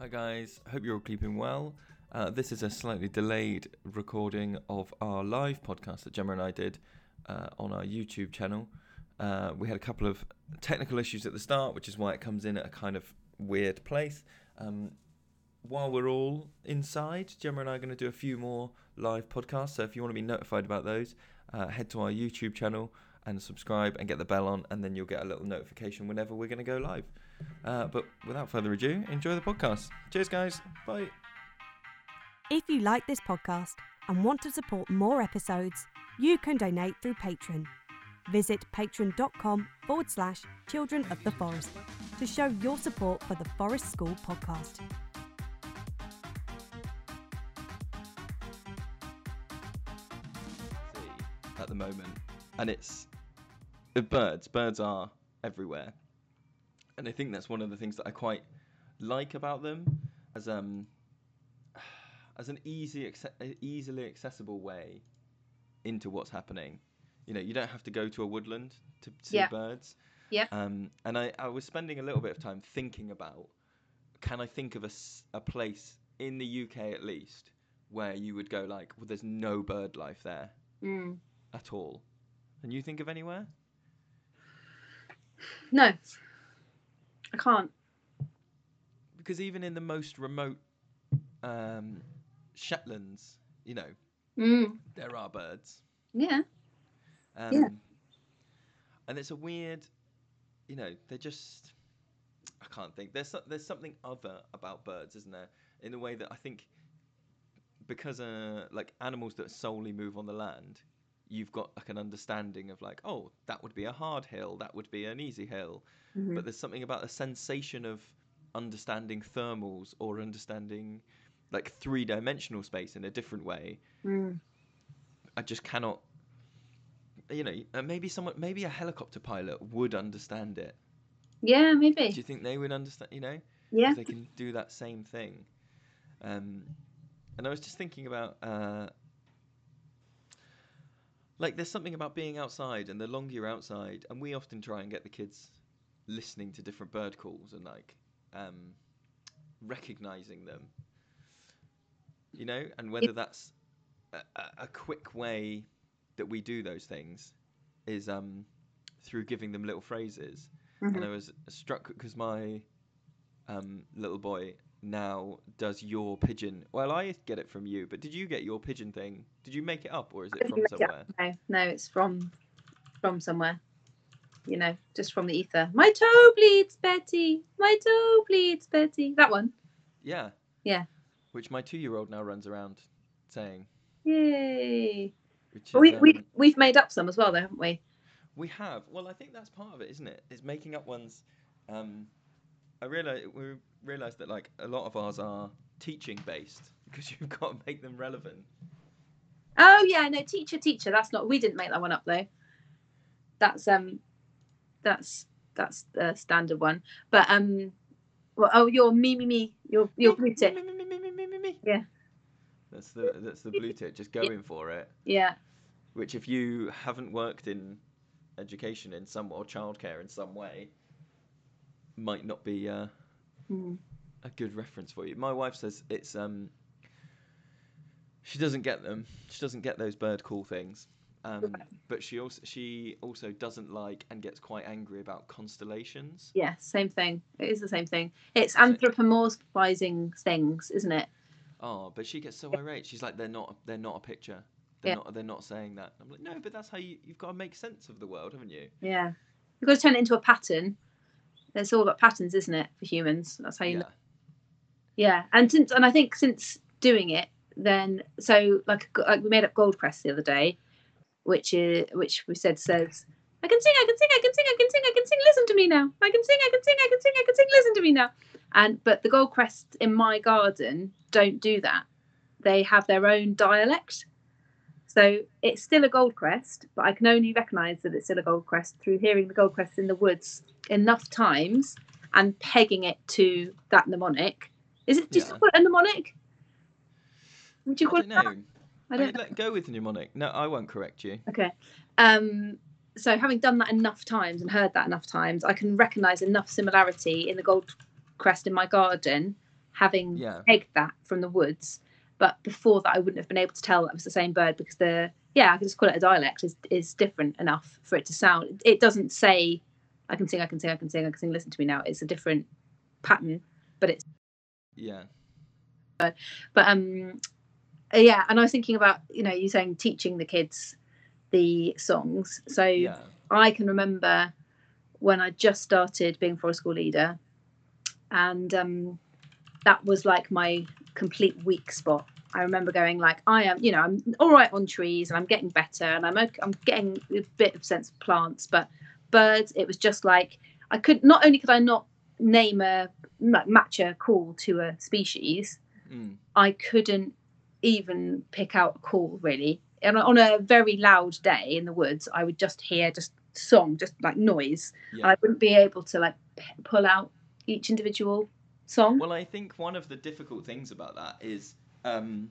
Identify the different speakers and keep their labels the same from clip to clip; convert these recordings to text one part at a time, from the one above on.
Speaker 1: Hi guys, hope you're all keeping well. Uh, this is a slightly delayed recording of our live podcast that Gemma and I did uh, on our YouTube channel. Uh, we had a couple of technical issues at the start, which is why it comes in at a kind of weird place. Um, while we're all inside, Gemma and I are going to do a few more live podcasts. So if you want to be notified about those, uh, head to our YouTube channel and subscribe and get the bell on, and then you'll get a little notification whenever we're going to go live. Uh, but without further ado, enjoy the podcast. Cheers, guys. Bye.
Speaker 2: If you like this podcast and want to support more episodes, you can donate through Patreon. Visit patreon.com forward slash children of the forest to show your support for the Forest School podcast.
Speaker 1: at the moment, and it's birds. Birds are everywhere, and I think that's one of the things that I quite like about them as um as an easy easily accessible way into what's happening. You know, you don't have to go to a woodland to see
Speaker 3: Yeah.
Speaker 1: birds.
Speaker 3: Yeah.
Speaker 1: Um, and I, I was spending a little bit of time thinking about can I think of a, a place in the UK at least where you would go like, well, there's no bird life there
Speaker 3: Mm.
Speaker 1: at all. Can you think of anywhere?
Speaker 3: No, I can't.
Speaker 1: Because even in the most remote um, Shetlands, you know,
Speaker 3: Mm.
Speaker 1: there are birds.
Speaker 3: Yeah.
Speaker 1: Um,
Speaker 3: Yeah.
Speaker 1: And it's a weird, you know, they're just. I can't think. There's so- there's something other about birds, isn't there? In a way that I think, because uh, like animals that solely move on the land, you've got like an understanding of like, oh, that would be a hard hill, that would be an easy hill.
Speaker 3: Mhm.
Speaker 1: But there's something about the sensation of understanding thermals or understanding like three dimensional space in a different way
Speaker 3: Mm.
Speaker 1: I just cannot. You know, uh, maybe someone, maybe a helicopter pilot would understand it.
Speaker 3: Yeah, maybe.
Speaker 1: Do you think they would understand? You know
Speaker 3: Yeah.
Speaker 1: they can do that same thing. Um, and I was just thinking about, uh, like, there's something about being outside, and the longer you're outside, and we often try and get the kids listening to different bird calls and like um, recognizing them. You know, and whether that's a, a- quick way that we do those things is um, through giving them little phrases and
Speaker 3: Mhm.
Speaker 1: I was struck because my um, little boy now does your pigeon. Well, I get it from you, but did you get your pigeon thing? Did you make it up, or is it from
Speaker 3: didn't it
Speaker 1: somewhere?
Speaker 3: No, no, it's from from somewhere. You know, just from the ether. My toe bleeds, Betty. My toe bleeds, Betty. That one.
Speaker 1: Yeah.
Speaker 3: Yeah.
Speaker 1: Which my two-year-old now runs around saying.
Speaker 3: Yay.
Speaker 1: Is,
Speaker 3: we we
Speaker 1: um,
Speaker 3: we've made up some as well, though, haven't we?
Speaker 1: we have. Well, I think that's part of it, isn't it? It's making up ones. Um, I realize we realized that like a lot of ours are teaching based because you've got to make them relevant.
Speaker 3: Oh yeah, no, teacher, teacher. That's not. We didn't make that one up though. That's um, that's that's the standard one. But um, well, oh, your me me me, your your blue tit.
Speaker 1: Me, me, me, me, me, me, me.
Speaker 3: Yeah.
Speaker 1: That's the that's the blue tit just going for it.
Speaker 3: Yeah,
Speaker 1: Which if you haven't worked in education in some or childcare in some way, might not be uh,
Speaker 3: Mm.
Speaker 1: a good reference for you. My wife says it's um. She doesn't get them. She doesn't get those bird call things. Um,
Speaker 3: Right.
Speaker 1: but she also she also doesn't like and gets quite angry about constellations.
Speaker 3: yeah, same thing. It is the same thing. It's anthropomorphizing things, isn't it?
Speaker 1: Oh, but she gets so irate. She's like, they're not, they're not a picture. They're
Speaker 3: Yeah.
Speaker 1: not, they're not saying that. I'm like, no, but that's how you, you've got to make sense of the world, haven't you?
Speaker 3: Yeah, you've got to turn it into a pattern. It's all about patterns, isn't it, for humans? That's how you.
Speaker 1: yeah.
Speaker 3: know. Yeah, and since and I think since doing it, then so like like we made up Goldcrest the other day, which is which we said says. I can sing, I can sing, I can sing, I can sing, I can sing, listen to me now. I can sing, I can sing, I can sing, I can sing, listen to me now. And but the Goldcrests in my garden don't do that. They have their own dialect. So it's still a Goldcrest, but I can only recognise that it's still a Goldcrest through hearing the Goldcrest in the woods enough times and pegging it to that mnemonic. Is it just
Speaker 1: Yeah.
Speaker 3: call it a mnemonic? Would you
Speaker 1: I
Speaker 3: call
Speaker 1: don't
Speaker 3: it that?
Speaker 1: know.
Speaker 3: I
Speaker 1: I
Speaker 3: don't
Speaker 1: would let go with mnemonic. No, I won't correct you.
Speaker 3: Okay. Um, so having done that enough times and heard that enough times, I can recognise enough similarity in the gold crest in my garden having
Speaker 1: Yeah.
Speaker 3: pegged that from the woods. But before that, I wouldn't have been able to tell that was the same bird because the yeah, I can just call it a dialect is is different enough for it to sound. It doesn't say I can sing, I can sing, I can sing, I can sing. Listen to me now. It's a different pattern, but it's
Speaker 1: Yeah.
Speaker 3: but um uh, yeah. And I was thinking about you know you saying teaching the kids the songs. So
Speaker 1: Yeah.
Speaker 3: I can remember when I just started being forest school leader, and um, that was like my complete weak spot. I remember going like, I am, you know, I'm all right on trees and I'm getting better and I'm I'm getting a bit of sense of plants, but birds, it was just like I could not only could I not name a ma- match a call to a species,
Speaker 1: Mm.
Speaker 3: I couldn't even pick out a call really. And on a very loud day in the woods, I would just hear just song, just like noise, and
Speaker 1: Yeah.
Speaker 3: I wouldn't be able to like p- pull out each individual song.
Speaker 1: Well, I think one of the difficult things about that is um,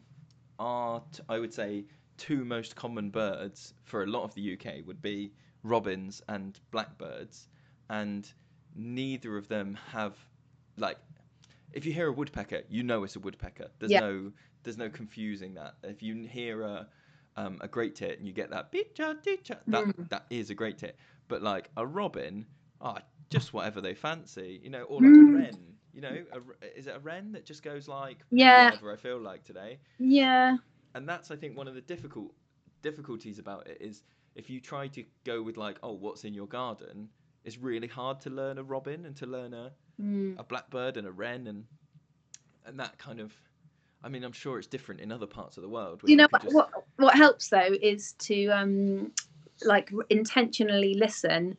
Speaker 1: our, t- I would say, two most common birds for a lot of the UK would be robins and blackbirds, and neither of them have like. If you hear a woodpecker, you know it's a woodpecker. There's
Speaker 3: Yeah.
Speaker 1: no, there's no confusing that. If you hear a, um, a great tit and you get that that
Speaker 3: Mm.
Speaker 1: that is a great tit. But like a robin, ah, just whatever they fancy, you know, or like
Speaker 3: Mm.
Speaker 1: a wren. You know, a, is it a wren that just goes like
Speaker 3: Yeah.
Speaker 1: whatever I feel like today?
Speaker 3: yeah,
Speaker 1: And that's I think one of the difficult difficulties about it is if you try to go with like, oh, what's in your garden, it's really hard to learn a robin and to learn a,
Speaker 3: Mm.
Speaker 1: a blackbird and a wren and and that kind of. I mean, I'm sure it's different in other parts of the world.
Speaker 3: you know what,
Speaker 1: just-
Speaker 3: what what helps though is to um like intentionally listen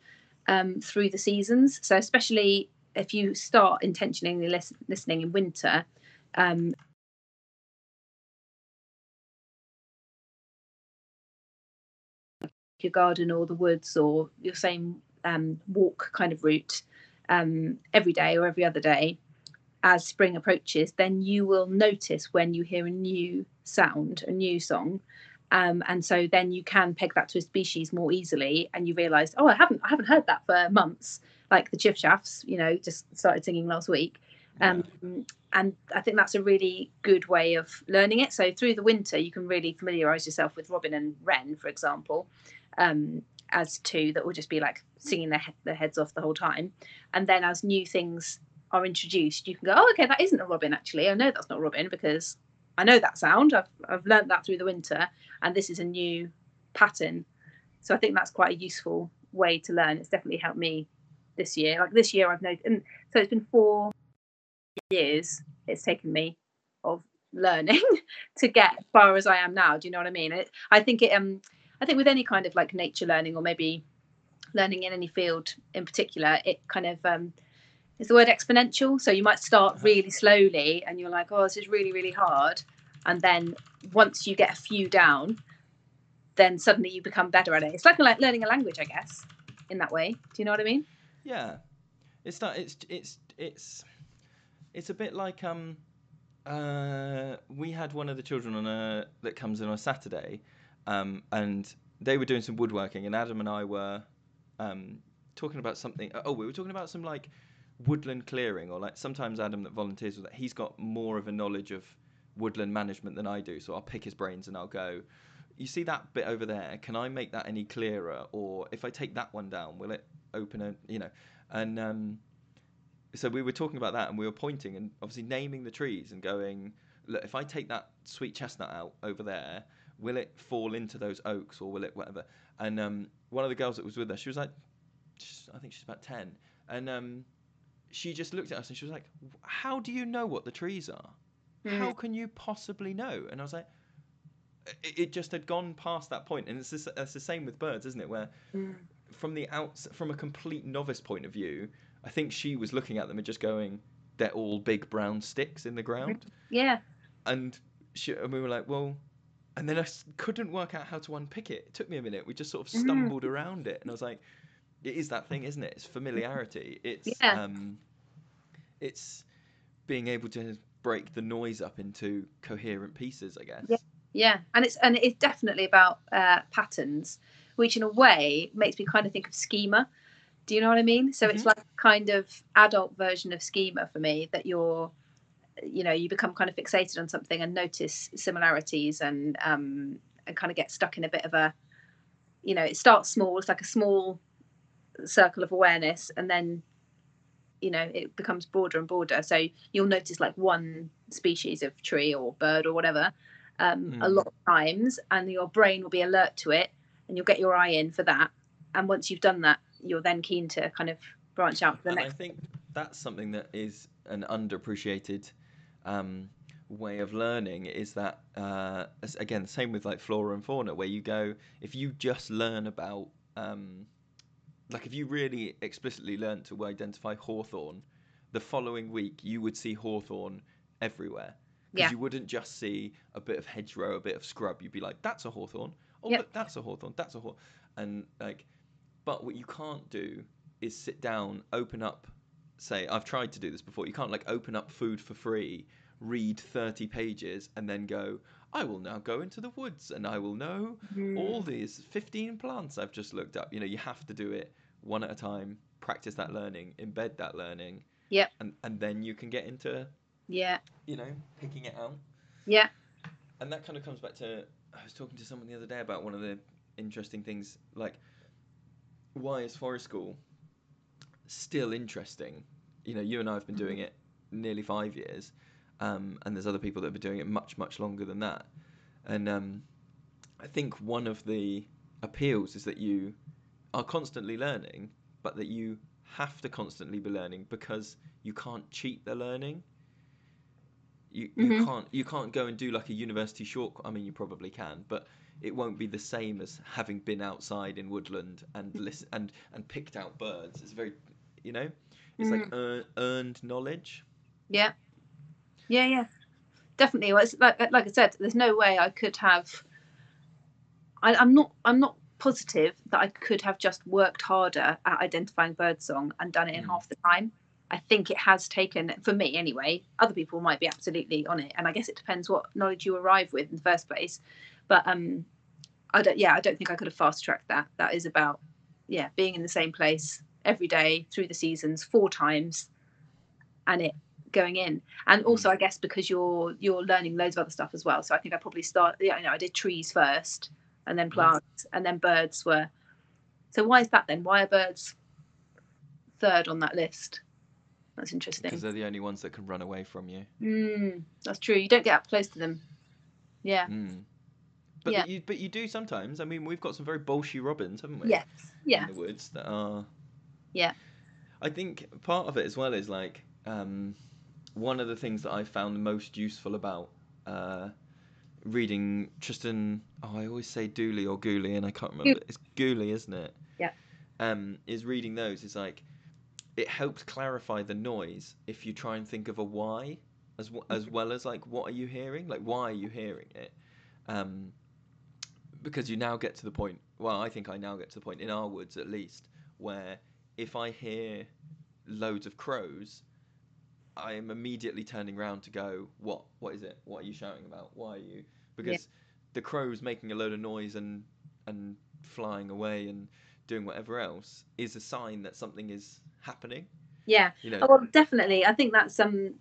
Speaker 3: um through the seasons so especially if you start intentionally lis- listening in winter um your garden or the woods or your same um walk kind of route um every day or every other day as spring approaches, then you will notice when you hear a new sound, a new song. Um, and so then you can peg that to a species more easily and you realize, oh, I haven't I haven't heard that for months. Like the chiffchaffs, you know, just started singing last week. Um, and I think that's a really good way of learning it. So through the winter, you can really familiarize yourself with robin and wren, for example, um, as two that will just be like singing their, he- their heads off the whole time. And then as new things are introduced, you can go, oh, okay, that isn't a robin actually. I know that's not robin because I know that sound. I've I've learnt that through the winter, and this is a new pattern. So I think that's quite a useful way to learn. It's definitely helped me this year. Like this year, I've noticed, and so it's been four years it's taken me of learning to get far as I am now. Do you know what I mean? It, I think it. Um, I think with any kind of like nature learning, or maybe learning in any field in particular, it kind of um, is the word exponential. So you might start
Speaker 1: Uh-huh.
Speaker 3: really slowly, and you're like, oh, this is really really hard, and then once you get a few down, then suddenly you become better at it. It's like like learning a language, I guess, in that way. Do you know what I mean?
Speaker 1: Yeah, it's not. It's it's it's it's a bit like um, uh, we had one of the children on a that comes in on a Saturday, um, and they were doing some woodworking, and Adam and I were um talking about something. Oh, we were talking about some like woodland clearing, or like sometimes Adam that volunteers with that. He's got more of a knowledge of woodland management than I do, so I'll pick his brains and I'll go. You see that bit over there? Can I make that any clearer? Or if I take that one down, will it open a you know? And um, so we were talking about that, and we were pointing and obviously naming the trees and going, look, if I take that sweet chestnut out over there, will it fall into those oaks or will it whatever? And um, one of the girls that was with us, she was like, I think she's about ten, and um, she just looked at us and she was like, "How do you know what the trees are? How can you possibly know?" And I was like. It, it just had gone past that point, and it's, this, it's the same with birds, isn't it? Where
Speaker 3: Mm.
Speaker 1: from the outs from a complete novice point of view, I think she was looking at them and just going, "They're all big brown sticks in the ground,"
Speaker 3: Yeah.
Speaker 1: and she, and we were like, "Well," and then I couldn't work out how to unpick it. It took me a minute. We just sort of
Speaker 3: Mhm.
Speaker 1: stumbled around it, and I was like, "It is that thing, isn't it? It's familiarity. It's
Speaker 3: Yeah.
Speaker 1: um, it's being able to break the noise up into coherent pieces, I guess."
Speaker 3: Yeah. Yeah, and it's and it's definitely about uh, patterns, which in a way makes me kind of think of schema. Do you know what I mean? So it's
Speaker 1: Mhm.
Speaker 3: like kind of adult version of schema for me that you're you know you become kind of fixated on something and notice similarities and um and kind of get stuck in a bit of a you know it starts small it's like a small circle of awareness and then you know it becomes broader and broader so you'll notice like one species of tree or bird or whatever um, a
Speaker 1: Mm.
Speaker 3: lot of times and your brain will be alert to it and you'll get your eye in for that and once you've done that you're then keen to kind of branch out the
Speaker 1: and I think that's something that is an underappreciated um, way of learning is that uh, again same with like flora and fauna where you go if you just learn about um, like if you really explicitly learn to identify hawthorn the following week you would see hawthorn everywhere because
Speaker 3: Yeah.
Speaker 1: you wouldn't just see a bit of hedgerow a bit of scrub you'd be like that's a hawthorn oh
Speaker 3: Yep.
Speaker 1: look that's a hawthorn that's a hawthorn and like but what you can't do is sit down open up say I've tried to do this before. You can't like open up food for free, read 30 pages and then go, I will now go into the woods and I will know
Speaker 3: Mm.
Speaker 1: all these 15 plants I've just looked up. You know, you have to do it one at a time, practice that learning, embed that learning.
Speaker 3: Yep.
Speaker 1: And and then you can get into,
Speaker 3: yeah
Speaker 1: you know, picking it out.
Speaker 3: yeah
Speaker 1: And that kind of comes back to I was talking to someone the other day about one of the interesting things like why is forest school still interesting? You know, you and I have been doing it nearly five years, um, and there's other people that have been doing it much, much longer than that. And um, I think one of the appeals is that you are constantly learning, but that you have to constantly be learning because you can't cheat the learning. You, you
Speaker 3: Mhm.
Speaker 1: can't you can't go and do like a university short. I mean, you probably can, but it won't be the same as having been outside in woodland and listen and and picked out birds. It's very, you know, it's like ear- earned knowledge.
Speaker 3: Yeah, yeah, yeah, definitely. Well, it's like like I said, there's no way I could have. I, I'm not. I'm not positive that I could have just worked harder at identifying birdsong and done it in
Speaker 1: Mm.
Speaker 3: half the time. I think it has taken, for me anyway. Other people might be absolutely on it, and I guess it depends what knowledge you arrive with in the first place. But um, I don't. Yeah, I don't think I could have fast tracked that. That is about, yeah, being in the same place every day through the seasons four times, and it going in and also i guess because you're you're learning loads of other stuff as well so i think i probably start yeah you know i did trees first and then plants and then birds were so why is that then why are birds third on that list that's interesting
Speaker 1: because they're the only ones that can run away from you.
Speaker 3: mm, that's true you don't get up close to them yeah
Speaker 1: Mm. But
Speaker 3: Yeah.
Speaker 1: you but you do sometimes. I mean, we've got some very bolshy robins, haven't we?
Speaker 3: yes yeah
Speaker 1: In the woods that are.
Speaker 3: Yeah.
Speaker 1: I think part of it as well is like um, one of the things that I found most useful about uh, reading Tristan. Oh, I always say Dooley or Gooley, and I can't remember. It's Gooley, isn't it?
Speaker 3: Yeah.
Speaker 1: Um, is reading those is like it helps clarify the noise if you try and think of a why as w- as well as like what are you hearing like why are you hearing it um, because you now get to the point well i think i now get to the point in our woods at least where if i hear loads of crows i am immediately turning around to go what what is it what are you shouting about why are you because the crows making a load of noise and and flying away and doing whatever else is a sign that something is happening
Speaker 3: yeah
Speaker 1: you know
Speaker 3: Oh, well, definitely. I think that's um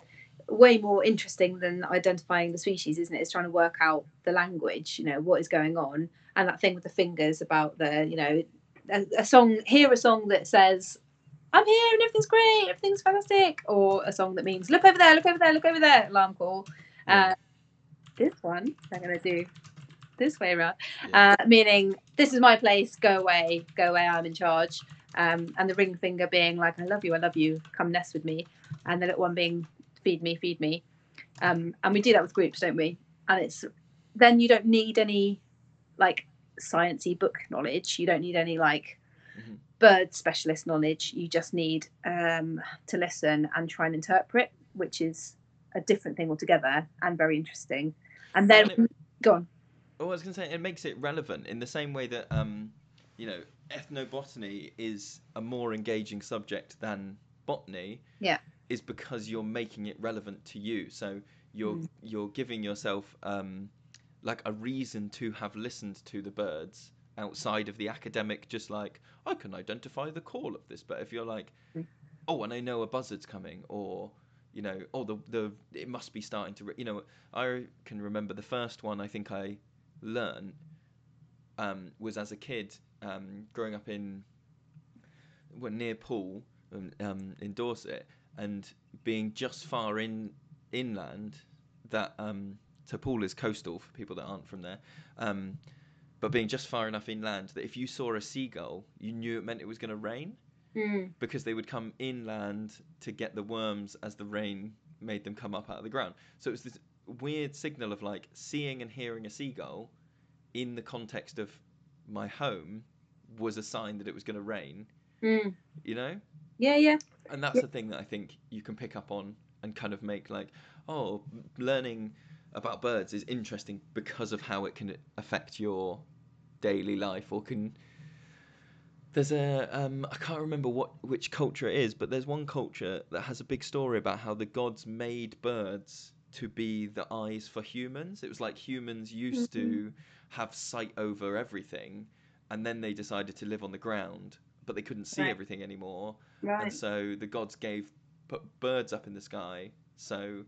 Speaker 3: way more interesting than identifying the species, isn't it? It's trying to work out the language, you know, what is going on, and that thing with the fingers about the, you know, a, a song. Hear a song that says, "I'm here and everything's great, everything's fantastic," or a song that means, "Look over there, look over there, look over there." Alarm call. Uh, this one I'm gonna do this way around, uh, meaning this is my place. Go away, go away. I'm in charge. Um, and the ring finger being like, I love you, I love you, come nest with me. And the little one being, feed me, feed me. Um, and we do that with groups, don't we? And it's then you don't need any like sciencey book knowledge. You don't need any like
Speaker 1: Mhm.
Speaker 3: Bird specialist knowledge. You just need um, to listen and try and interpret, which is a different thing altogether and very interesting. And then
Speaker 1: And it-
Speaker 3: go on.
Speaker 1: Oh, I was going to say it makes it relevant in the same way that um, you know, ethnobotany is a more engaging subject than botany.
Speaker 3: Yeah.
Speaker 1: Is because you're making it relevant to you. So you're
Speaker 3: Mm.
Speaker 1: you're giving yourself um, like a reason to have listened to the birds outside of the academic. Just like I can identify the call of this, but if you're like,
Speaker 3: Mm.
Speaker 1: oh, and I know a buzzard's coming, or you know, oh the the it must be starting to, you know, I can remember the first one I think I learned um, was as a kid um, growing up in well, near Poole um, um, in Dorset and being just far in inland that um, Poole is coastal for people that aren't from there. Um, but being just far enough inland that if you saw a seagull, you knew it meant it was going to rain
Speaker 3: Mm.
Speaker 1: because they would come inland to get the worms as the rain made them come up out of the ground. So it was this weird signal of like seeing and hearing a seagull in the context of my home was a sign that it was going to rain,
Speaker 3: Mm.
Speaker 1: you know?
Speaker 3: Yeah, yeah.
Speaker 1: And that's
Speaker 3: Yeah.
Speaker 1: the thing that I think you can pick up on and kind of make like, oh, learning about birds is interesting because of how it can affect your daily life or can there's a um, I can't remember what which culture it is, but there's one culture that has a big story about how the gods made birds to be the eyes for humans. It was like humans used to have sight over everything, and then they decided to live on the ground, but they couldn't see
Speaker 3: Right.
Speaker 1: everything anymore,
Speaker 3: Right.
Speaker 1: and so the gods gave put birds up in the sky so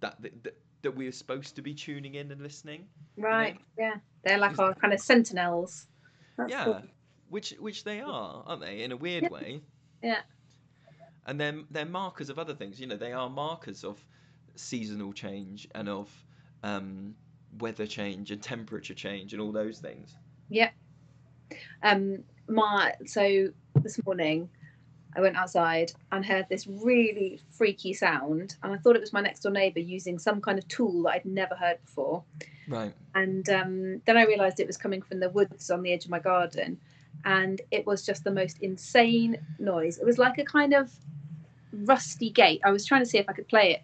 Speaker 1: that that, that we are supposed to be tuning in and listening.
Speaker 3: Right. Yeah. They're like our kind of sentinels. That's
Speaker 1: yeah,
Speaker 3: cool.
Speaker 1: which which they are, aren't they? In a weird
Speaker 3: Yeah.
Speaker 1: way.
Speaker 3: Yeah.
Speaker 1: And then they're markers of other things. You know, they are markers of seasonal change and of um, weather change and temperature change and all those things. Yeah.
Speaker 3: Um, my so this morning, I went outside and heard this really freaky sound, and I thought it was my next door neighbour using some kind of tool that I'd never heard before.
Speaker 1: Right.
Speaker 3: And um, then I realised it was coming from the woods on the edge of my garden, and it was just the most insane noise. It was like a kind of rusty gate. I was trying to see if I could play it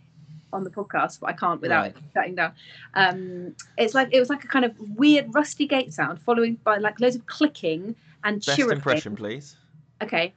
Speaker 3: on the podcast, but I can't without
Speaker 1: Right.
Speaker 3: it shutting down. Um, it's like it was like a kind of weird rusty gate sound, following by like loads of clicking and
Speaker 1: Best
Speaker 3: chirruping.
Speaker 1: impression, please.
Speaker 3: Okay.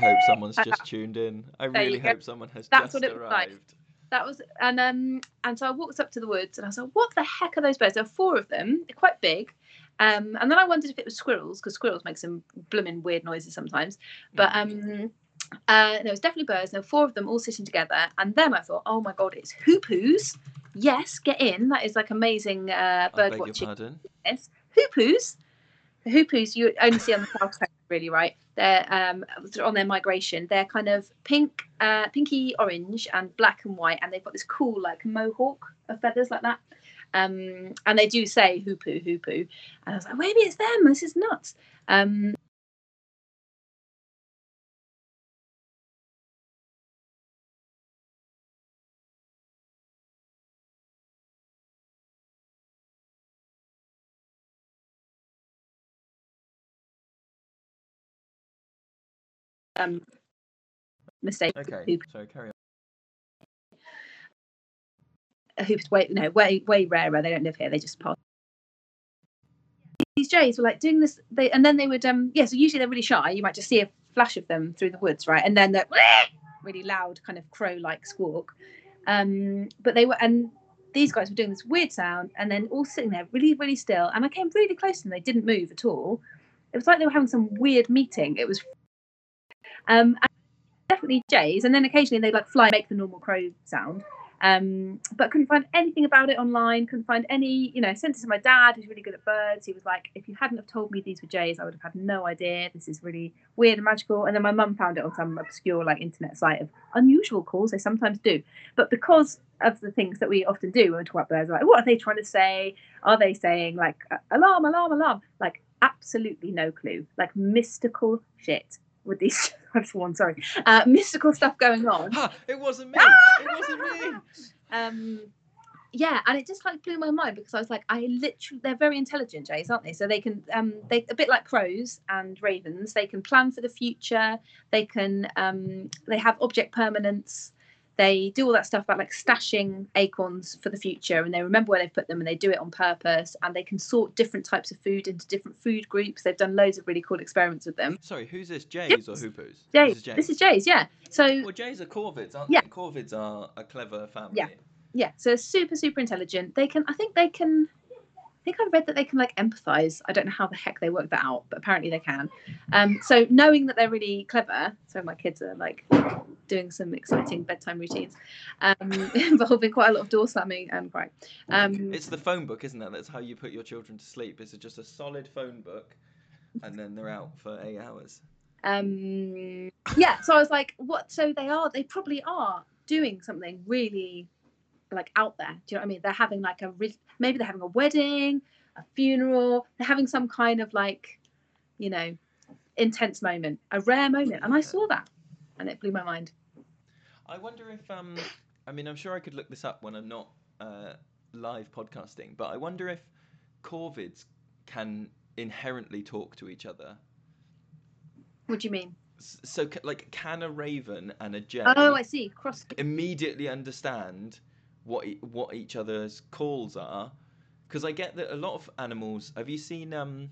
Speaker 1: Hope someone's just tuned in. I really
Speaker 3: go.
Speaker 1: hope someone has
Speaker 3: That's
Speaker 1: just
Speaker 3: what it was like.
Speaker 1: arrived.
Speaker 3: That was and um and so I walked up to the woods and I was like, what the heck are those birds? There are four of them. They're quite big. Um, and then I wondered if it was squirrels because squirrels make some blooming weird noises sometimes. But um, uh, there was definitely birds. There were four of them all sitting together. And then I thought, oh my god, it's hoopoes. Yes, get in. That is like amazing uh, bird watching. Yes, hoopoes. The hoopoes you only see on the south coast, really, right? They're um, on their migration. They're kind of pink, uh, pinky orange, and black and white, and they've got this cool like mohawk of feathers like that. Um, and they do say hoopoo, hoopoo, and I was like, maybe it's them. This is nuts. Um, um, mistake.
Speaker 1: Okay,
Speaker 3: Hoop,
Speaker 1: so carry on.
Speaker 3: hoops way no way way rarer. They don't live here. They just pass. These jays were like doing this. They and then they would um yeah. So usually they're really shy. You might just see a flash of them through the woods, right? And then the really loud kind of crow like squawk. Um, but they were and these guys were doing this weird sound and then all sitting there really really still. And I came really close to them. They didn't move at all. It was like they were having some weird meeting. It was um definitely jays. And then occasionally they'd like fly make the normal crow sound um, but couldn't find anything about it online. Couldn't find any, you know, sent it to my dad, who's really good at birds. He was like, if you hadn't have told me these were jays, I would have had no idea. This is really weird and magical. And then my mum found it on some obscure like internet site of unusual calls. They sometimes do, but because of the things that we often do when we talk about birds, like what are they trying to say? Are they saying like alarm, alarm, alarm? Like absolutely no clue. Like mystical shit with these. I'm for one, sorry. Uh, mystical stuff going on
Speaker 1: Ha! It wasn't me. it wasn't me.
Speaker 3: um yeah and it just like blew my mind because i was like i literally they're very intelligent jays aren't they so they can um they a bit like crows and ravens they can plan for the future they can um they have object permanence they do all that stuff about like stashing acorns for the future and they remember where they've put them and they do it on purpose and they can sort different types of food into different food groups they've done loads of really cool experiments with them
Speaker 1: Sorry, who's this? Jays or
Speaker 3: jays
Speaker 1: This is
Speaker 3: this is jays yeah so
Speaker 1: Well, Jays are corvids, aren't
Speaker 3: Yeah.
Speaker 1: they? Corvids are a clever family.
Speaker 3: Yeah. yeah so super super intelligent they can i think they can I think I've read that they can like empathize. I don't know how the heck they work that out, but apparently they can. Um, so knowing that they're really clever, so my kids are like doing some exciting bedtime routines um, involving quite a lot of door slamming and crying. Um,
Speaker 1: It's the phone book, isn't it? That's how you put your children to sleep. It's just a solid phone book, and then they're out for eight hours.
Speaker 3: um, yeah, so I was like, what? So they are, they probably are doing something really like out there. Do you know what I mean? They're having like a maybe they're having a wedding, a funeral. They're having some kind of like, you know, intense moment, a rare moment, and I saw that, and it blew my mind.
Speaker 1: I wonder if um, I mean, I'm sure I could look this up when I'm not uh, live podcasting, but I wonder if corvids can inherently talk to each other.
Speaker 3: What do you mean?
Speaker 1: So, like, can a raven and a jay
Speaker 3: Oh, I see. Cross.
Speaker 1: immediately understand what e- what each other's calls are? Because I get that a lot of animals. Have you seen um?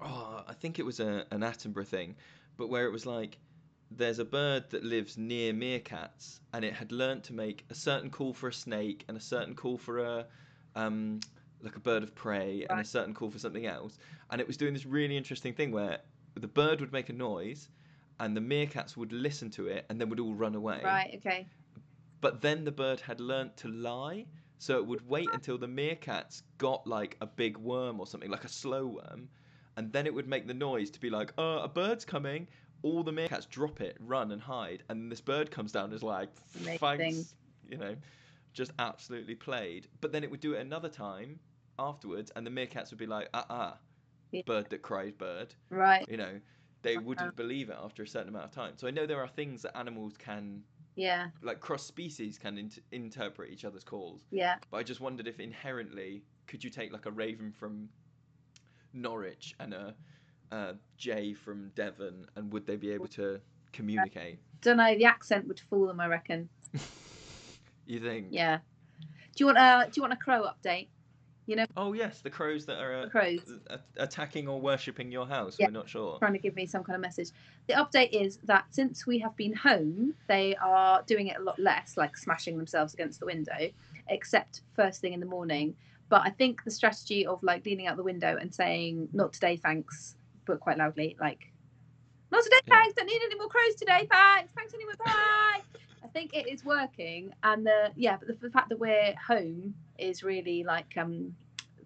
Speaker 1: Oh, I think it was a, an Attenborough thing, but where it was like there's a bird that lives near meerkats, and it had learnt to make a certain call for a snake and a certain call for a um like a bird of prey and a certain call for something else, and it was doing this really interesting thing where the bird would make a noise. And the meerkats would listen to it and then would all run away
Speaker 3: Right. Okay.
Speaker 1: But then the bird had learnt to lie so it would wait until the meerkats got like a big worm or something like a slow worm and then it would make the noise to be like uh, a bird's coming all the meerkats drop it run and hide and this bird comes down and is like thanks you know just absolutely played but then it would do it another time afterwards and the meerkats would be like uh-uh
Speaker 3: Yeah.
Speaker 1: bird that cries bird
Speaker 3: Right.
Speaker 1: you know they
Speaker 3: Uh-huh.
Speaker 1: wouldn't believe it after a certain amount of time so i know there are things that animals can
Speaker 3: Yeah.
Speaker 1: like cross species can int- interpret each other's calls
Speaker 3: Yeah.
Speaker 1: but i just wondered if inherently could you take like a raven from norwich and a, a jay from devon and would they be able to communicate
Speaker 3: Don't know. The accent would fool them. I reckon.
Speaker 1: you think
Speaker 3: Yeah. Do you want a Do you want a crow update?
Speaker 1: Oh yes the crows that are uh,
Speaker 3: crows.
Speaker 1: attacking or worshipping your house
Speaker 3: Yeah.
Speaker 1: we're not sure
Speaker 3: trying to give me some kind of message. The update is that since we have been home, they are doing it a lot less, like smashing themselves against the window, except first thing in the morning. But I think the strategy of like leaning out the window and saying "not today, thanks," but quite loudly, like "not today, thanks. Don't need any more crows today, thanks. Thanks anyway, bye." I think it is working, and the yeah, but the, the fact that we're home is really like um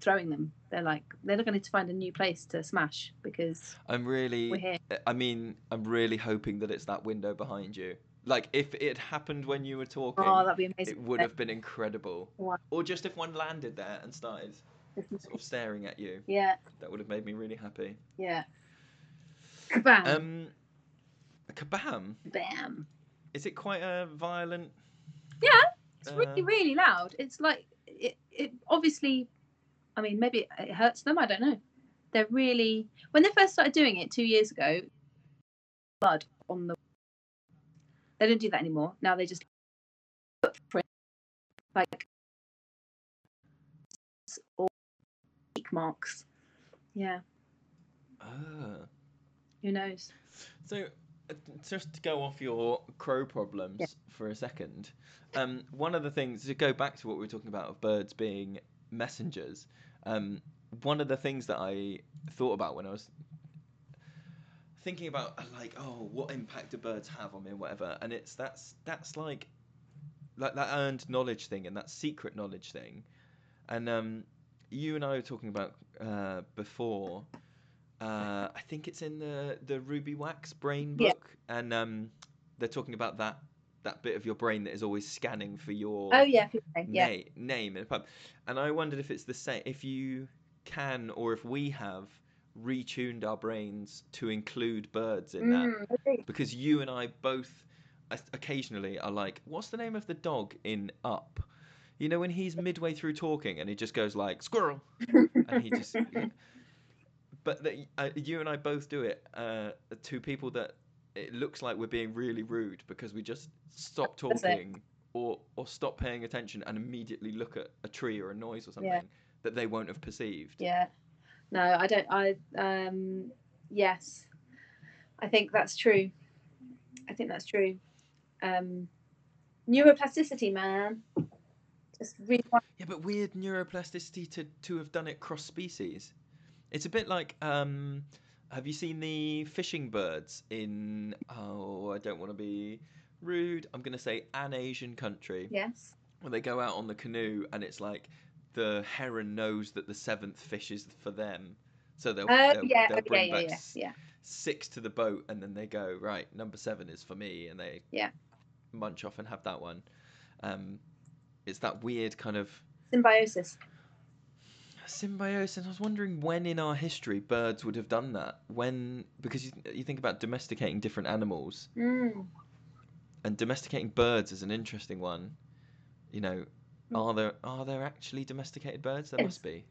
Speaker 3: throwing them. They're like they're not going to find a new place to smash because
Speaker 1: i'm really
Speaker 3: we're here.
Speaker 1: i mean i'm really hoping that it's that window behind you like if it happened when you were talking
Speaker 3: Oh, that'd be amazing.
Speaker 1: it would have been incredible.
Speaker 3: Wow.
Speaker 1: Or just if one landed there and started sort of staring at you,
Speaker 3: Yeah,
Speaker 1: that would have made me really happy.
Speaker 3: yeah. Kabam!
Speaker 1: Um, kabam!
Speaker 3: Bam!
Speaker 1: Is it quite a violent?
Speaker 3: Yeah, It's really,
Speaker 1: uh,
Speaker 3: really loud. It's like it. It obviously. I mean, maybe it- hurts them. I don't know. They're really when they first started doing it two years ago. Blood on the. They don't do that anymore. Now they just footprint, like or marks. Yeah,
Speaker 1: Ah.
Speaker 3: Who knows?
Speaker 1: So, uh, just to go off your crow problems
Speaker 3: Yeah.
Speaker 1: for a second, um, one of the things to go back to what we were talking about of birds being messengers. Um, one of the things that I thought about when I was thinking about uh, like, oh, what impact do birds have on me and whatever, and it's that's that's like like that earned knowledge thing and that secret knowledge thing, and um, you and I were talking about uh, before. Uh, I think it's in the the Ruby Wax brain
Speaker 3: Yeah.
Speaker 1: book, and um, they're talking about that that bit of your brain that is always scanning for your
Speaker 3: Oh yeah, yeah.
Speaker 1: na- name in a pub. And I wondered if it's the same, if you can or if we have retuned our brains to include birds in that,
Speaker 3: Mm, okay.
Speaker 1: because you and I both occasionally are like, what's the name of the dog in Up? You know when he's midway through talking and he just goes like squirrel, and he just. But that, uh, you and I both do it uh, to people that it looks like we're being really rude because we just stop talking or or stop paying attention and immediately look at a tree or a noise or something
Speaker 3: Yeah.
Speaker 1: that they won't have perceived.
Speaker 3: Yeah. No, I don't. I um. Yes, I think that's true. I think that's true. Um, neuroplasticity, man. Just rewind.
Speaker 1: Yeah, but weird neuroplasticity to to have done it cross species. It's a bit like um have you seen the fishing birds in oh I don't want to be rude. I'm going to say an Asian country
Speaker 3: Yes.
Speaker 1: when they go out on the canoe and it's like the heron knows that the seventh fish is for them. So they'll,
Speaker 3: Oh
Speaker 1: they'll,
Speaker 3: yeah.
Speaker 1: they'll
Speaker 3: Oh, yeah.
Speaker 1: bring
Speaker 3: Yeah.
Speaker 1: back
Speaker 3: Yeah. Yeah.
Speaker 1: six to the boat and then they go right number seven is for me and they
Speaker 3: Yeah.
Speaker 1: munch off and have that one um it's that weird kind of
Speaker 3: Symbiosis.
Speaker 1: Symbiosis i was wondering when in our history birds would have done that when because you, you think about domesticating different animals
Speaker 3: Mm.
Speaker 1: and domesticating birds is an interesting one you know
Speaker 3: Mm.
Speaker 1: are there are there actually domesticated birds there
Speaker 3: Yes.
Speaker 1: must be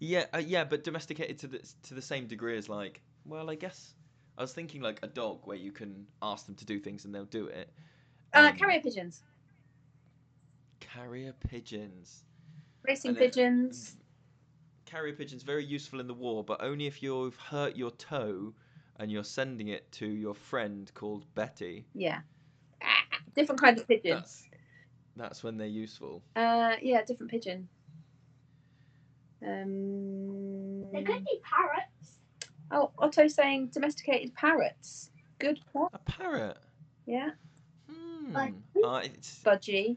Speaker 1: yeah uh, yeah but domesticated to the to the same degree as like well i guess i was thinking like a dog where you can ask them to do things and they'll do it
Speaker 3: Uh,
Speaker 1: Um,
Speaker 3: carrier pigeons.
Speaker 1: carrier pigeons
Speaker 3: Racing
Speaker 1: and
Speaker 3: pigeons.
Speaker 1: carrier pigeons very useful in the war but only if you've hurt your toe and you're sending it to your friend called betty
Speaker 3: Yeah. Ah, different kind of pigeon.
Speaker 1: that's that's when they're useful
Speaker 3: Uh, yeah, different pigeon. Um,
Speaker 4: They could be parrots.
Speaker 3: oh, Otto's saying domesticated parrots. Good point.
Speaker 1: a parrot
Speaker 3: Yeah.
Speaker 1: hmm.
Speaker 4: Like-
Speaker 1: uh, it's,
Speaker 3: Budgie.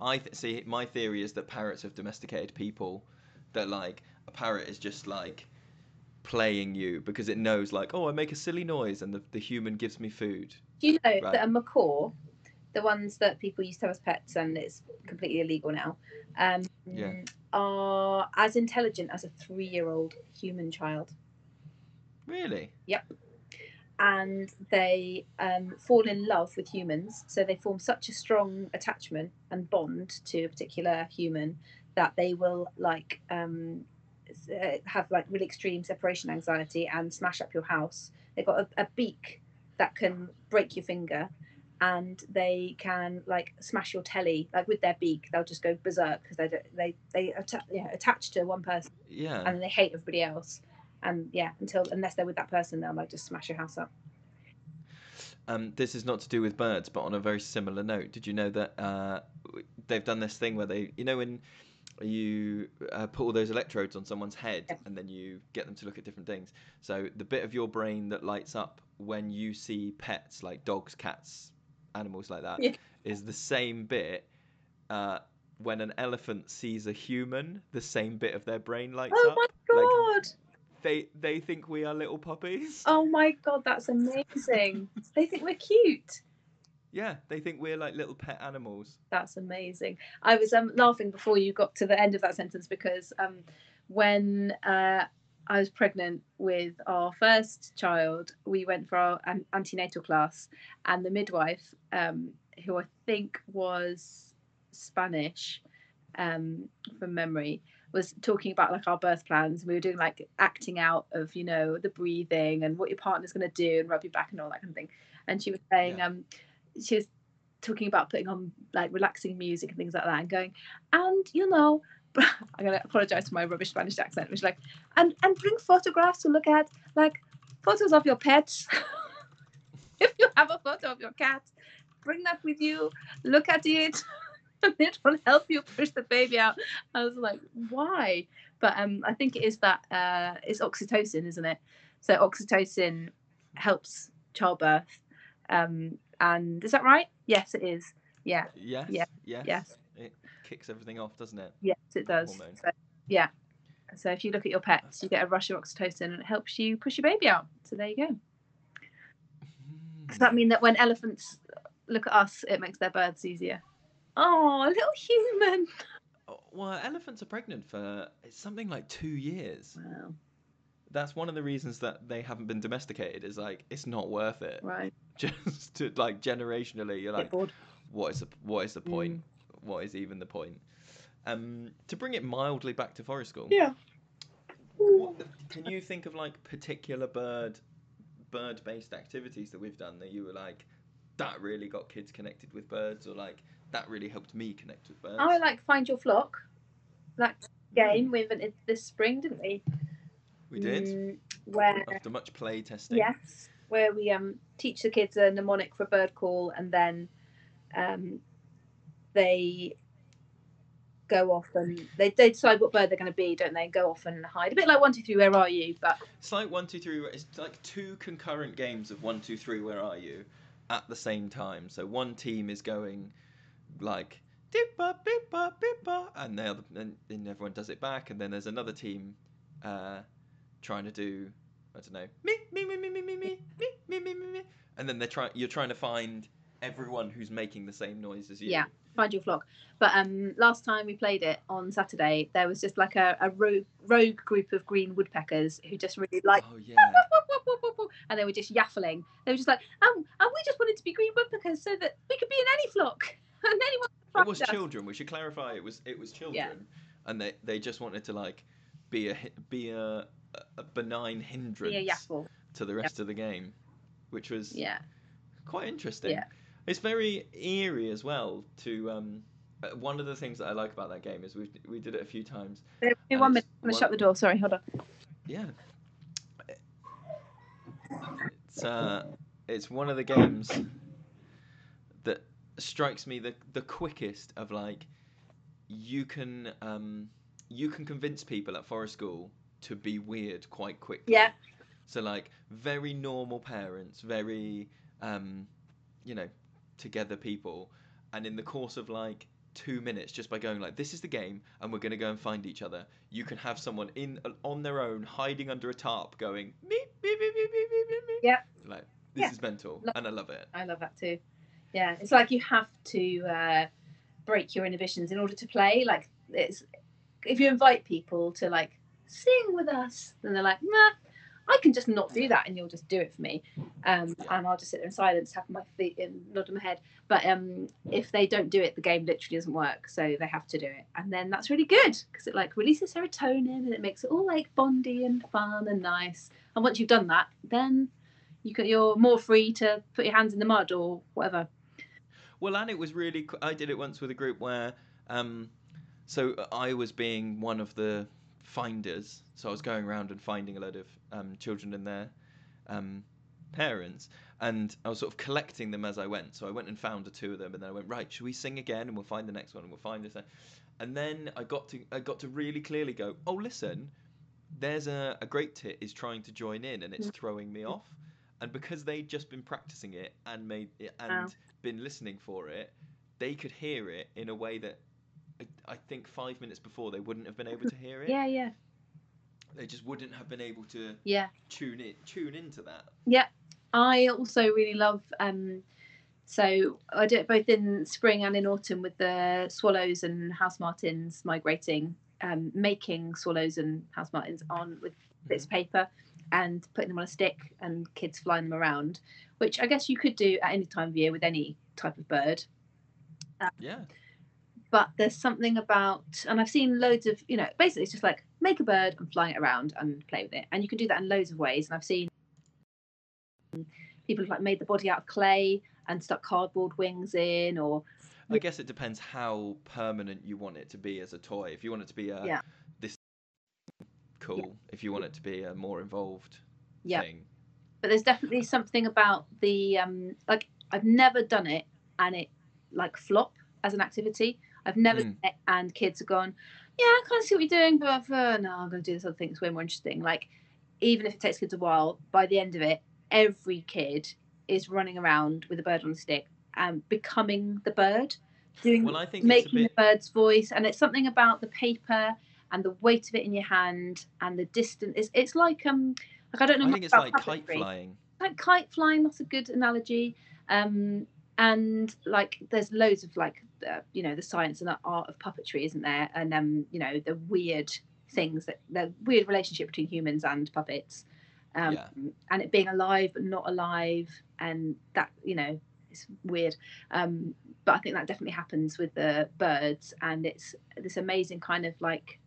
Speaker 1: I th- see. My theory is that parrots have domesticated people. That like a parrot is just like playing you because it knows like, oh, I make a silly noise and the, the human gives me food.
Speaker 3: Do you know
Speaker 1: Right.
Speaker 3: that a macaw, the ones that people used to have as pets and it's completely illegal now, um,
Speaker 1: Yeah.
Speaker 3: are as intelligent as a three-year-old human child,
Speaker 1: Really?
Speaker 3: And they um, fall in love with humans. So they form such a strong attachment and bond to a particular human that they will like um, uh, have like really extreme separation anxiety and smash up your house. They've got a, a beak that can break your finger and they can like smash your telly like with their beak they'll just go berserk because they they they atta- yeah, attach to one person
Speaker 1: Yeah.
Speaker 3: and they hate everybody else and yeah until unless they're with that person they'll like just smash your house up
Speaker 1: Um, this is not to do with birds, but on a very similar note, did you know that uh, they've done this thing where they, you know, when you uh, put all those electrodes on someone's head
Speaker 3: Yeah.
Speaker 1: and then you get them to look at different things. So the bit of your brain that lights up when you see pets like dogs, cats, animals like that, is
Speaker 3: Yeah.
Speaker 1: the same bit. Uh, when an elephant sees a human, the same bit of their brain lights
Speaker 3: oh
Speaker 1: up.
Speaker 3: Oh my
Speaker 1: Like,
Speaker 3: god
Speaker 1: they they think we are little puppies.
Speaker 3: oh my god that's amazing they think we're cute
Speaker 1: Yeah, they think we're like little pet animals.
Speaker 3: That's amazing. I was um, laughing before you got to the end of that sentence because um, when uh, I was pregnant with our first child, we went for our an- antenatal class, and the midwife, um, who I think was Spanish um, from memory, was talking about like our birth plans. and We were doing like acting out of you know the breathing and what your partner's going to do and rub your back and all that kind of thing. And she was saying,
Speaker 1: Yeah.
Speaker 3: um, she was talking about putting on like relaxing music and things like that and going and you know i'm going to apologize for my rubbish spanish accent which like and and bring photographs to look at like photos of your pets if you have a photo of your cat bring that with you look at it and it will help you push the baby out i was like why but um i think it is that uh it's oxytocin isn't it so oxytocin helps childbirth um and is that right yes it is yeah
Speaker 1: Yes.
Speaker 3: Yeah,
Speaker 1: Yes.
Speaker 3: yes.
Speaker 1: It kicks everything off, doesn't it?
Speaker 3: Yes, it does. So, yeah. So if you look at your pets, you get a rush of oxytocin and it helps you push your baby out. So there you go. Does that mean that when elephants look at us, it makes their births easier? Oh, a little human.
Speaker 1: Oh, Well, elephants are pregnant for it's something like two years.
Speaker 3: Wow.
Speaker 1: That's one of the reasons that they haven't been domesticated. Is like it's not worth it.
Speaker 3: Right.
Speaker 1: Just to like generationally, you're like, what is the what is the point?
Speaker 3: Mm.
Speaker 1: What is even the point? Um, to bring it mildly back to forest school.
Speaker 3: Yeah.
Speaker 1: What, can you think of like particular bird bird based activities that we've done that you were like that really got kids connected with birds or like that really helped me connect with birds?
Speaker 3: I like Find Your Flock. That
Speaker 1: Mm,
Speaker 3: game we invented this spring, didn't we?
Speaker 1: we did
Speaker 3: Mm, where
Speaker 1: after much play testing.
Speaker 3: Yes, where we um teach the kids a mnemonic for bird call and then um they go off and they, they decide what bird they're going to be, don't they? Go off and hide. A bit like one, two, three. Where are you? But
Speaker 1: It's like one, two, three. It's like two concurrent games of one, two, three. Where are you? At the same time. So one team is going like dippa, bippa, bippa, and the other, and, and everyone does it back. And then there's another team uh, trying to do I don't know me, me, me, me, me, me, me, me, me, me, me, me, and then they're trying. You're trying to find everyone who's making the same noise as you.
Speaker 3: Yeah. find your flock. But um, last time we played it on Saturday, there was just like a, a rogue, rogue group of green woodpeckers who just really like.
Speaker 1: Oh yeah.
Speaker 3: And they were just yaffling. They were just like, um, and we just wanted to be green woodpeckers so that we could be in any flock. And anyone could
Speaker 1: It was
Speaker 3: us.
Speaker 1: children. We should clarify. It was it was children, and they they just wanted to like be a be a a benign hindrance
Speaker 3: a
Speaker 1: to the rest of the game, which was
Speaker 3: Yeah.
Speaker 1: quite interesting.
Speaker 3: Yeah.
Speaker 1: It's very eerie as well. To um, uh, one of the things that I like about that game is we we did it a few times.
Speaker 3: One minute. I'm to
Speaker 1: one-
Speaker 3: shut the door. Sorry, hold on.
Speaker 1: Yeah. It's uh, it's one of the games strikes me the the quickest of like you can um you can convince people at Forest School to be weird quite quickly.
Speaker 3: Yeah.
Speaker 1: So like very normal parents, very um you know, together people and in the course of like 2 minutes just by going like this is the game and we're going to go and find each other, you can have someone in on their own hiding under a tarp going meep beep beep beep beep beep. beep.
Speaker 3: Yeah.
Speaker 1: Like this
Speaker 3: Yeah.
Speaker 1: is mental
Speaker 3: Lo-
Speaker 1: and I love it.
Speaker 3: I love that too. Yeah, it's like you have to uh, break your inhibitions in order to play. Like it's if you invite people to like sing with us, then they're like, nah, I can just not do that, and you'll just do it for me, um, and I'll just sit there in silence, tap my feet and nod my head. But um, if they don't do it, the game literally doesn't work, so they have to do it, and then that's really good because it like releases serotonin and it makes it all like bondy and fun and nice. And once you've done that, then you can, you're more free to put your hands in the mud or whatever.
Speaker 1: Well, and it was really. I did it once with a group where, um, so I was being one of the finders. So I was going around and finding a load of um, children and their um, parents, and I was sort of collecting them as I went. So I went and found the two of them, and then I went right. Should we sing again? And we'll find the next one, and we'll find this. one." And then I got to I got to really clearly go. Oh, listen, there's a a great tit is trying to join in, and it's throwing me off. And because they'd just been practicing it and made it and been listening for it, they could hear it in a way that I, I think five minutes before they wouldn't have been able to hear it.
Speaker 3: Yeah, yeah,
Speaker 1: They just wouldn't have been able to
Speaker 3: yeah.
Speaker 1: tune in tune into that.
Speaker 3: Yeah, I also really love. Um, so I do it both in spring and in autumn with the swallows and house martins migrating, um, making swallows and house martins on with bits of paper and putting them on a stick and kids flying them around, which I guess you could do at any time of year with any type of bird.
Speaker 1: Um, yeah.
Speaker 3: but there's something about and i've seen loads of you know basically it's just like make a bird and fly it around and play with it and you can do that in loads of ways and i've seen people have like made the body out of clay and stuck cardboard wings in or
Speaker 1: I guess it depends how permanent you want it to be as a toy. If you want it to be a
Speaker 3: Yeah.
Speaker 1: Cool. If you want it to be a more involved
Speaker 3: Yeah.
Speaker 1: thing.
Speaker 3: but there's definitely something about the um like i've never done it and it like flop as an activity i've never
Speaker 1: Mm.
Speaker 3: done it and kids have gone yeah i can't see what you're doing but uh, no i'm going to do this other thing it's way more interesting like even if it takes kids a while by the end of it every kid is running around with a bird on a stick and becoming the bird doing
Speaker 1: Well, I think
Speaker 3: making
Speaker 1: bit
Speaker 3: the bird's voice and it's something about the paper and the weight of it in your hand and the distance. It's, it's like um like i don't know
Speaker 1: I think it's like kite flying.
Speaker 3: like kite flying that's a good analogy. Um and like there's loads of like uh, you know the science and the art of puppetry isn't there? And um you know the weird things that the weird relationship between humans and puppets. Um
Speaker 1: Yeah.
Speaker 3: and it being alive but not alive and that you know it's weird. Um but i think that definitely happens with the birds and it's this amazing kind of like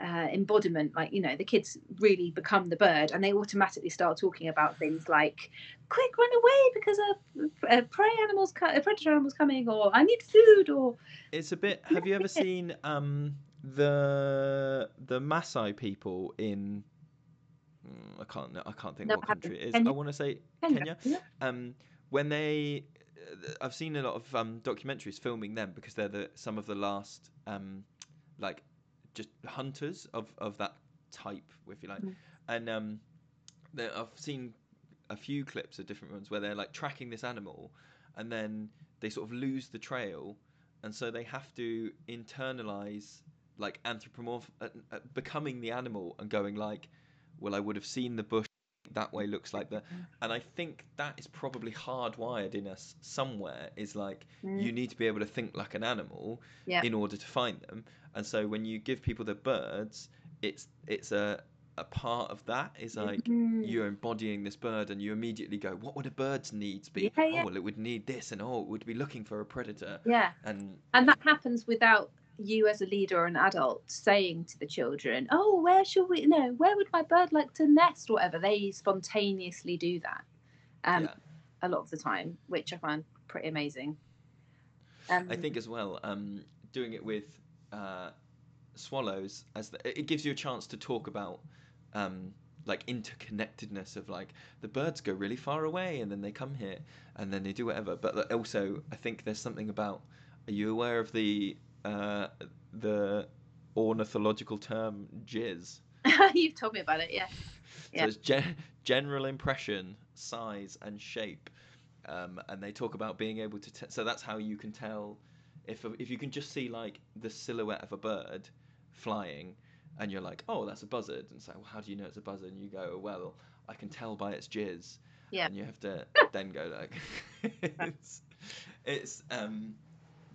Speaker 3: uh, embodiment like you know the kids really become the bird and they automatically start talking about things like quick run away because a, a prey animals a predator animal's coming or i need food or
Speaker 1: It's a bit. Have you ever seen um the the Maasai people in? mm, I can't. I can't think
Speaker 3: No,
Speaker 1: what country it is.
Speaker 3: Kenya?
Speaker 1: I want to say
Speaker 3: Kenya,
Speaker 1: Kenya. Um, when they I've seen a lot of um, documentaries filming them because they're the some of the last um, like just hunters of, of that type, if you like.
Speaker 3: Mm.
Speaker 1: And um, there- I've seen a few clips of different ones where they're like tracking this animal, and then they sort of lose the trail, and so they have to internalize like anthropomorph uh, uh, becoming the animal and going like, well, I would have seen the bush that way looks like that and i think that is probably hardwired in us somewhere is like
Speaker 3: Mm.
Speaker 1: you need to be able to think like an animal
Speaker 3: Yeah.
Speaker 1: in order to find them and so when you give people the birds it's it's a a part of that is like
Speaker 3: Mhm.
Speaker 1: you're embodying this bird and you immediately go what would a bird's needs be
Speaker 3: Yeah, yeah.
Speaker 1: oh well it would need this and oh it would be looking for a predator
Speaker 3: Yeah.
Speaker 1: and
Speaker 3: And that happens without you as a leader or an adult saying to the children, "Oh, where should we? No, where would my bird like to nest? Or whatever." They spontaneously do that um,
Speaker 1: yeah
Speaker 3: a lot of the time, which I find pretty amazing. Um,
Speaker 1: I think as well, um, doing it with uh, swallows as the, it gives you a chance to talk about um, like interconnectedness of like the birds go really far away and then they come here and then they do whatever. But also, I think there's something about. Are you aware of the uh, the ornithological term jizz?
Speaker 3: you've told me about it. Yeah. Yeah.
Speaker 1: So it's gen- general impression, size, and shape. Um, and they talk about being able to. T- so that's how you can tell if if you can just see like the silhouette of a bird flying, and you're like, oh, that's a buzzard. And so, well, how do you know it's a buzzard? And you go, well, I can tell by its jizz.
Speaker 3: Yeah.
Speaker 1: And you have to then go like, it's, it's um,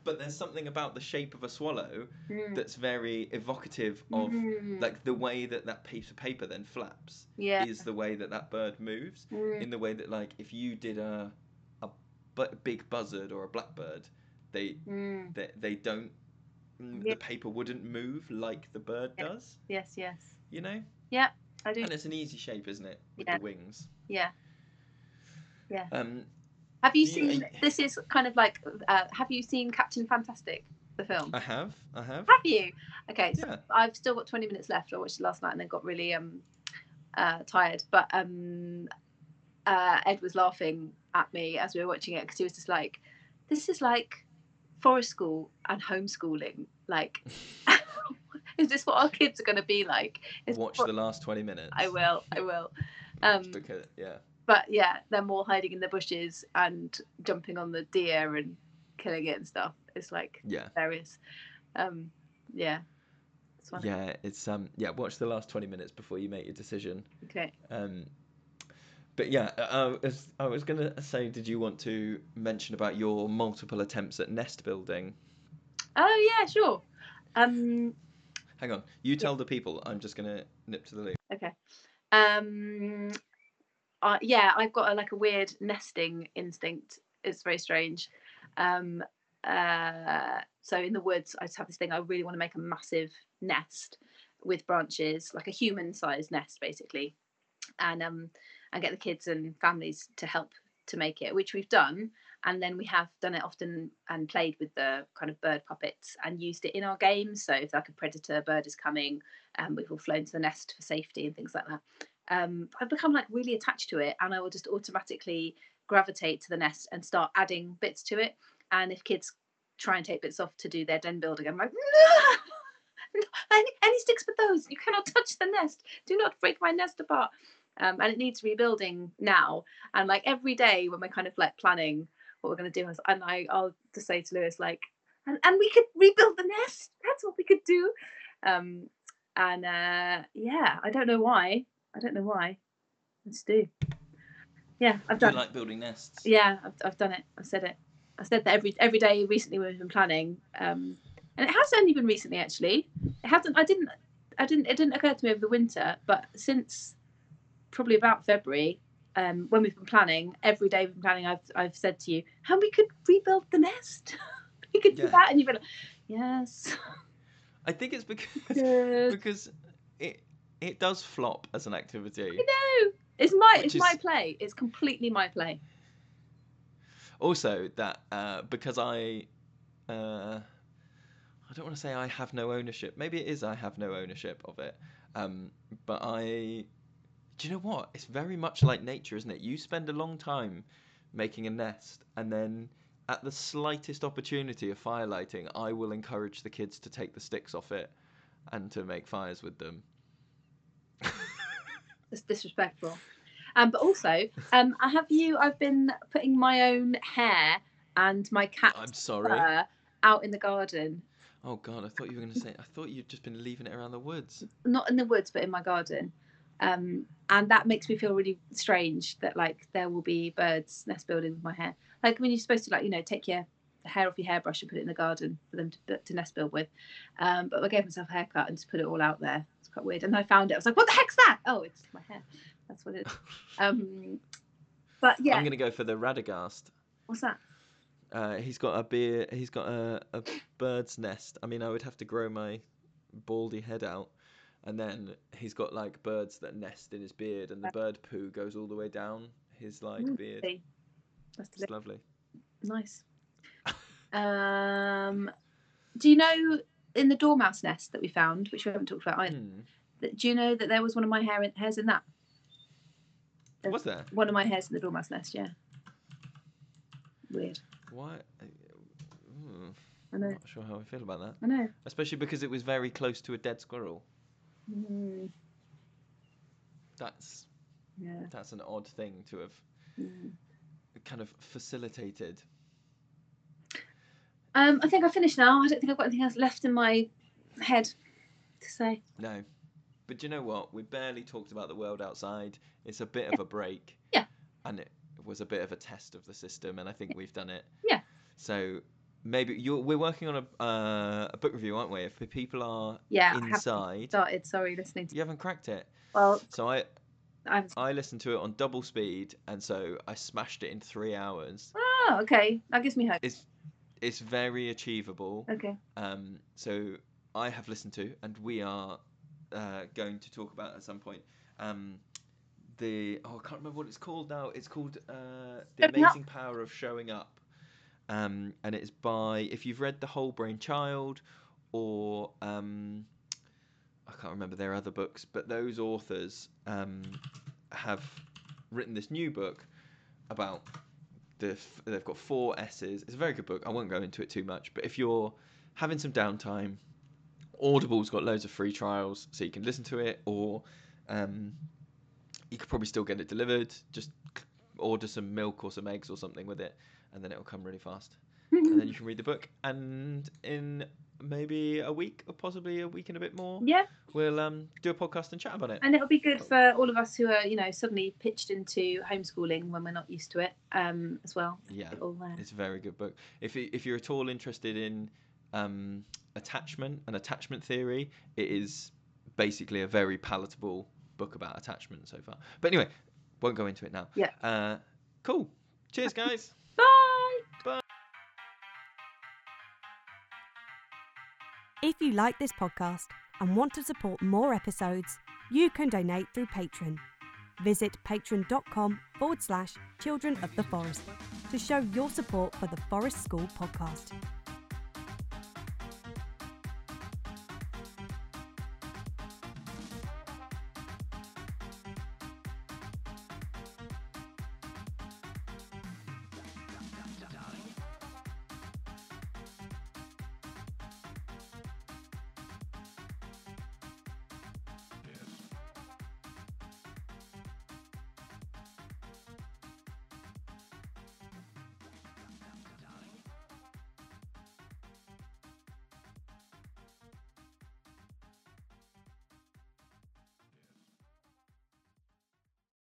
Speaker 1: but there's something about the shape of a swallow
Speaker 3: Mm.
Speaker 1: that's very evocative of
Speaker 3: Mm.
Speaker 1: like the way that that piece of paper then flaps
Speaker 3: yeah.
Speaker 1: is the way that that bird moves
Speaker 3: Mm.
Speaker 1: in the way that like if you did a a bu- big buzzard or a blackbird they
Speaker 3: Mm.
Speaker 1: they, they don't mm,
Speaker 3: Yeah.
Speaker 1: the paper wouldn't move like the bird
Speaker 3: Yeah.
Speaker 1: does
Speaker 3: Yes. Yes.
Speaker 1: you know yeah
Speaker 3: I do.
Speaker 1: and it's an easy shape isn't it with the wings
Speaker 3: yeah Yeah.
Speaker 1: um
Speaker 3: Have you
Speaker 1: You-
Speaker 3: seen? This is kind of like. Uh, have you seen Captain Fantastic, the film?
Speaker 1: i have i have
Speaker 3: Have you? Okay, so
Speaker 1: yeah
Speaker 3: I've still got 20 minutes left. I watched it last night and then got really um uh, tired. But um uh, Ed was laughing at me as we were watching it because he was just like, "This is like forest school and homeschooling. Like, is this what our kids are going to be like?" Is
Speaker 1: watch
Speaker 3: what-
Speaker 1: the last 20 minutes
Speaker 3: I will. I will. Um,
Speaker 1: yeah
Speaker 3: but yeah, they're more hiding in the bushes and jumping on the deer and killing it and stuff. It's like
Speaker 1: yeah
Speaker 3: hilarious. Um, yeah. It's
Speaker 1: yeah it's um yeah watch the last 20 minutes before you make your decision
Speaker 3: Okay.
Speaker 1: Um, but yeah, uh, I was, I was going to say, did you want to mention about your multiple attempts at nest building?
Speaker 3: Oh yeah, sure. Um,
Speaker 1: Hang on, you tell the people. I'm just going to nip to the loo.
Speaker 3: okay. Um, uh, yeah, I've got a, like a weird nesting instinct. It's very strange. Um, uh, so in the woods, I just have this thing. I really want to make a massive nest with branches, like a human-sized nest, basically, and um, and get the kids and families to help to make it, which we've done. And then we have done it often and played with the kind of bird puppets and used it in our games. So if like a predator bird is coming, um, we've all flown to the nest for safety and things like that. Um, I've become like really attached to it, and I will just automatically gravitate to the nest and start adding bits to it. And if kids try and take bits off to do their den building, I'm like, no, any, any sticks but those. You cannot touch the nest. Do not break my nest apart. Um, and it needs rebuilding now. And like every day when we're kind of like planning what we're going to do, and I, I'll just say to Lewis like, and, and we could rebuild the nest. That's what we could do. Um, and uh, yeah, I don't know why. I don't know why. Let's do. Yeah, I've
Speaker 1: Do you like building nests?
Speaker 3: Yeah, I've, I've done it. I've said it. I said that every every day recently we've been planning, um, and it has only been recently actually. It hasn't. I didn't. I didn't. It didn't occur to me over the winter, but since probably about February, um, when we've been planning, every day we've been planning, I've I've said to you, "How we could rebuild the nest? we could
Speaker 1: Yeah.
Speaker 3: do that," and you've been, like, "Yes,
Speaker 1: I think it's because because it does flop as an activity.
Speaker 3: no, it's my
Speaker 1: Which
Speaker 3: it's my play. It's completely my play.
Speaker 1: Also, that uh, because I uh, I don't want to say I have no ownership. Maybe it is I have no ownership of it. Um, but I, do you know what? It's very much like nature, isn't it? You spend a long time making a nest, and then at the slightest opportunity of fire lighting, I will encourage the kids to take the sticks off it and to make fires with them.
Speaker 3: It's disrespectful. Um, but also, um, I have you. I've been putting my own hair and my cat's
Speaker 1: I'm sorry.
Speaker 3: fur out in the garden.
Speaker 1: Oh God, I thought you were going to say. I thought you'd just been leaving it around the woods.
Speaker 3: not in the woods but in my garden um and that makes me feel really strange that like there will be birds nest building with my hair like when you're supposed to like you know take your hair off your hairbrush and put it in the garden for them to, to nest build with um but i gave myself a haircut and just put it all out there quite weird and i found it i was like what the heck's that oh it's my hair that's what it is um but yeah
Speaker 1: I'm going to go for the Radagast.
Speaker 3: what's that
Speaker 1: Uh, he's got a beer. He's got a, a bird's nest. I mean, I would have to grow my baldy head out, and then he's got like birds that nest in his beard, and the bird poo goes all the way down his like beard.
Speaker 3: that's
Speaker 1: It's lovely.
Speaker 3: Nice. um, do you know in the dormouse nest that we found, which we haven't talked about either?
Speaker 1: Hmm.
Speaker 3: that- Do you know that there was one of my hair hairs in that?
Speaker 1: Was there?
Speaker 3: One of my hairs in the dormouse nest. Yeah. Weird.
Speaker 1: Why? Hmm,
Speaker 3: I know.
Speaker 1: Not sure how I feel about that.
Speaker 3: I know.
Speaker 1: Especially because it was very close to a dead squirrel.
Speaker 3: Mm,
Speaker 1: That's
Speaker 3: yeah.
Speaker 1: that's an odd thing to have
Speaker 3: mm.
Speaker 1: kind of facilitated.
Speaker 3: Um, I think I finished now. I don't think I've got anything else left in my head to say.
Speaker 1: No. But do you know what? We barely talked about the world outside. It's a bit of a break.
Speaker 3: Yeah.
Speaker 1: And it was a bit of a test of the system, and I think we've done it.
Speaker 3: Yeah.
Speaker 1: So maybe you're, we're working on a, uh, a book review, aren't we? If people are
Speaker 3: Yeah. I haven't
Speaker 1: inside,
Speaker 3: started. Sorry, listening to.
Speaker 1: you haven't cracked it.
Speaker 3: Well,
Speaker 1: So I
Speaker 3: I'm.
Speaker 1: I listened to it on double speed, and so I smashed it in three hours.
Speaker 3: Oh, okay. That gives me hope.
Speaker 1: It's it's very achievable.
Speaker 3: Okay.
Speaker 1: Um, so I have listened to, and we are uh, going to talk about at some point. Um, the oh, I can't remember what it's called now. It's called uh, the
Speaker 3: Up.
Speaker 1: Amazing Power of Showing Up, um, and it's by if you've read The Whole Brain Child, or um, I can't remember their other books, but those authors um, have written this new book about the they've got four S's. It's a very good book. I won't go into it too much, but if you're having some downtime, Audible's got loads of free trials, so you can listen to it, or um, you could probably still get it delivered. Just order some milk or some eggs or something with it, and then it'll come really fast. and then you can read the book. And in maybe a week, or possibly a week and a bit more,
Speaker 3: yeah,
Speaker 1: we'll um, do a podcast and chat about it.
Speaker 3: and it'll be good for all of us who are, you know, suddenly pitched into homeschooling when we're not used to it, um, as well.
Speaker 1: Yeah.
Speaker 3: It all there.
Speaker 1: It's a very good book. If if you're at all interested in um, attachment and attachment theory, it is basically a very palatable book about attachment so far. But anyway, won't go into it now.
Speaker 3: Yeah.
Speaker 1: Uh, cool. Cheers, guys.
Speaker 2: If you like this podcast and want to support more episodes, you can donate through Patreon. Visit patreon.com forward slash children of the forest to show your support for the Forest School podcast.